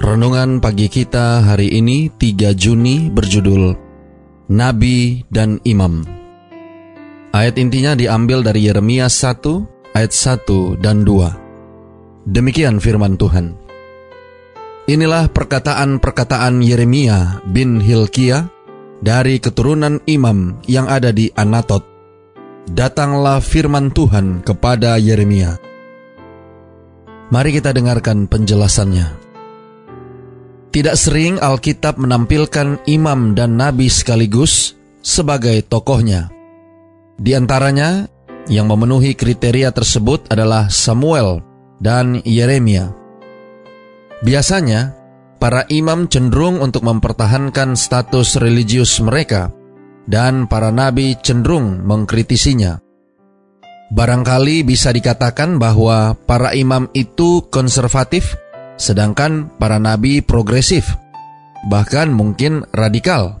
Renungan pagi kita hari ini 3 Juni berjudul Nabi dan Imam. Ayat intinya diambil dari Yeremia 1 ayat 1 dan 2. Demikian firman Tuhan. Inilah perkataan-perkataan Yeremia bin Hilkia dari keturunan imam yang ada di Anatot. Datanglah firman Tuhan kepada Yeremia. Mari kita dengarkan penjelasannya. Tidak sering Alkitab menampilkan imam dan nabi sekaligus sebagai tokohnya. Di antaranya, yang memenuhi kriteria tersebut adalah Samuel dan Yeremia. Biasanya, para imam cenderung untuk mempertahankan status religius mereka, dan para nabi cenderung mengkritisinya. Barangkali bisa dikatakan bahwa para imam itu konservatif sedangkan para nabi progresif, bahkan mungkin radikal.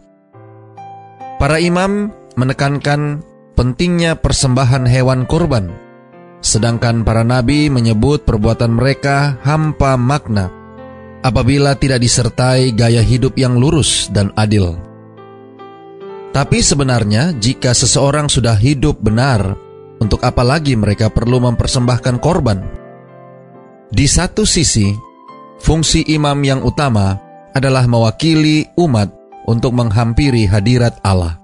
Para imam menekankan pentingnya persembahan hewan kurban, sedangkan para nabi menyebut perbuatan mereka hampa makna apabila tidak disertai gaya hidup yang lurus dan adil. Tapi sebenarnya, jika seseorang sudah hidup benar, untuk apa lagi mereka perlu mempersembahkan korban? Di satu sisi, Fungsi imam yang utama adalah mewakili umat untuk menghampiri hadirat Allah.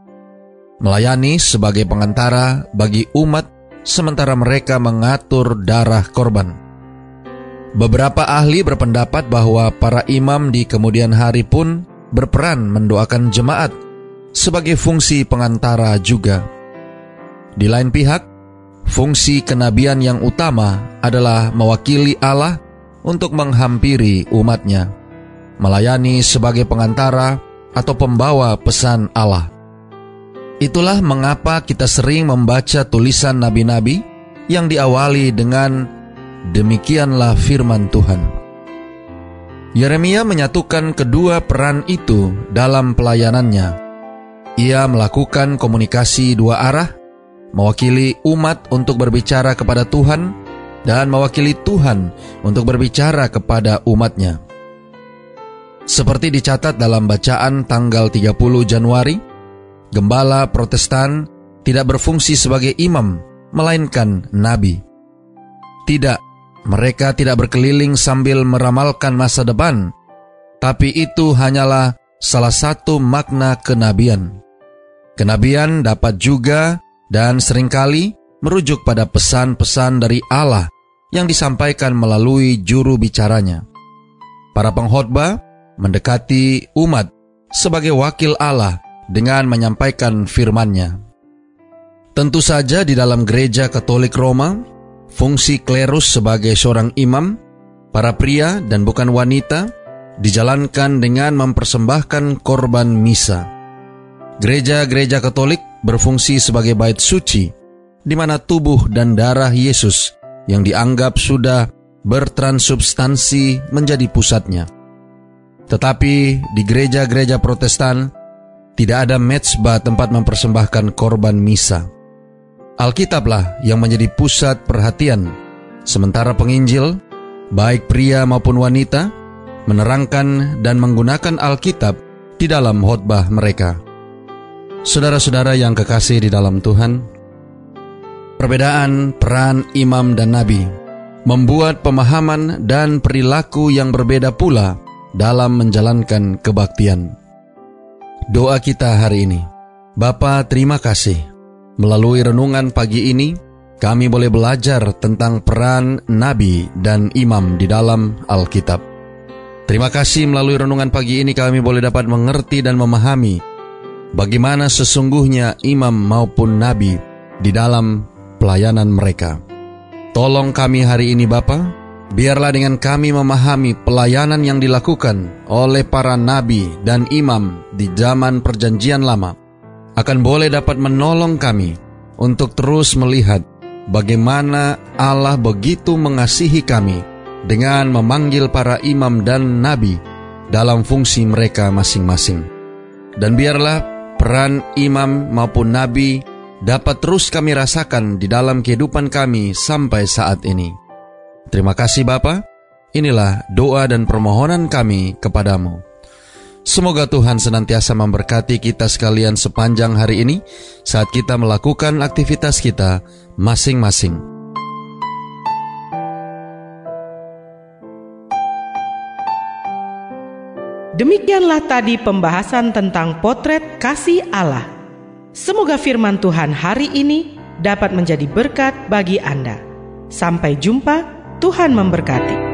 Melayani sebagai pengantara bagi umat sementara mereka mengatur darah korban. Beberapa ahli berpendapat bahwa para imam di kemudian hari pun berperan mendoakan jemaat sebagai fungsi pengantara juga. Di lain pihak, fungsi kenabian yang utama adalah mewakili Allah untuk menghampiri umatnya, melayani sebagai pengantara atau pembawa pesan Allah. Itulah mengapa kita sering membaca tulisan nabi-nabi yang diawali dengan demikianlah firman Tuhan. Yeremia menyatukan kedua peran itu dalam pelayanannya. Ia melakukan komunikasi dua arah, mewakili umat untuk berbicara kepada Tuhan dan mewakili Tuhan untuk berbicara kepada umatnya. Seperti dicatat dalam bacaan tanggal 30 Januari, gembala protestan tidak berfungsi sebagai imam, melainkan nabi. Tidak, mereka tidak berkeliling sambil meramalkan masa depan, tapi itu hanyalah salah satu makna kenabian. Kenabian dapat juga dan sering kali merujuk pada pesan-pesan dari Allah yang disampaikan melalui juru bicaranya. Para pengkhotbah mendekati umat sebagai wakil Allah dengan menyampaikan firman-Nya. Tentu saja di dalam gereja Katolik Roma, fungsi klerus sebagai seorang imam, para pria dan bukan wanita, dijalankan dengan mempersembahkan korban misa. Gereja-gereja Katolik berfungsi sebagai bait suci, di mana tubuh dan darah Yesus yang dianggap sudah bertransubstansi menjadi pusatnya. Tetapi di gereja-gereja Protestan tidak ada mezbah tempat mempersembahkan korban misa. Alkitablah yang menjadi pusat perhatian, sementara penginjil, baik pria maupun wanita, menerangkan dan menggunakan Alkitab di dalam khotbah mereka. Saudara-saudara yang kekasih di dalam Tuhan, Perbedaan peran imam dan nabi membuat pemahaman dan perilaku yang berbeda pula dalam menjalankan kebaktian. Doa kita hari ini, Bapa terima kasih. Melalui renungan pagi ini, kami boleh belajar tentang peran nabi dan imam di dalam Alkitab. Terima kasih melalui renungan pagi ini kami boleh dapat mengerti dan memahami bagaimana sesungguhnya imam maupun nabi di dalam pelayanan mereka. Tolong kami hari ini Bapa, Biarlah dengan kami memahami pelayanan yang dilakukan oleh para nabi dan imam di zaman Perjanjian Lama, akan boleh dapat menolong kami untuk terus melihat bagaimana Allah begitu mengasihi kami dengan memanggil para imam dan nabi dalam fungsi mereka masing-masing. Dan biarlah peran imam maupun nabi dapat terus kami rasakan di dalam kehidupan kami sampai saat ini. Terima kasih Bapa. Inilah doa dan permohonan kami kepadamu. Semoga Tuhan senantiasa memberkati kita sekalian sepanjang hari ini saat kita melakukan aktivitas kita masing-masing. Demikianlah tadi pembahasan tentang potret kasih Allah. Semoga firman Tuhan hari ini dapat menjadi berkat bagi Anda. Sampai jumpa Tuhan memberkati.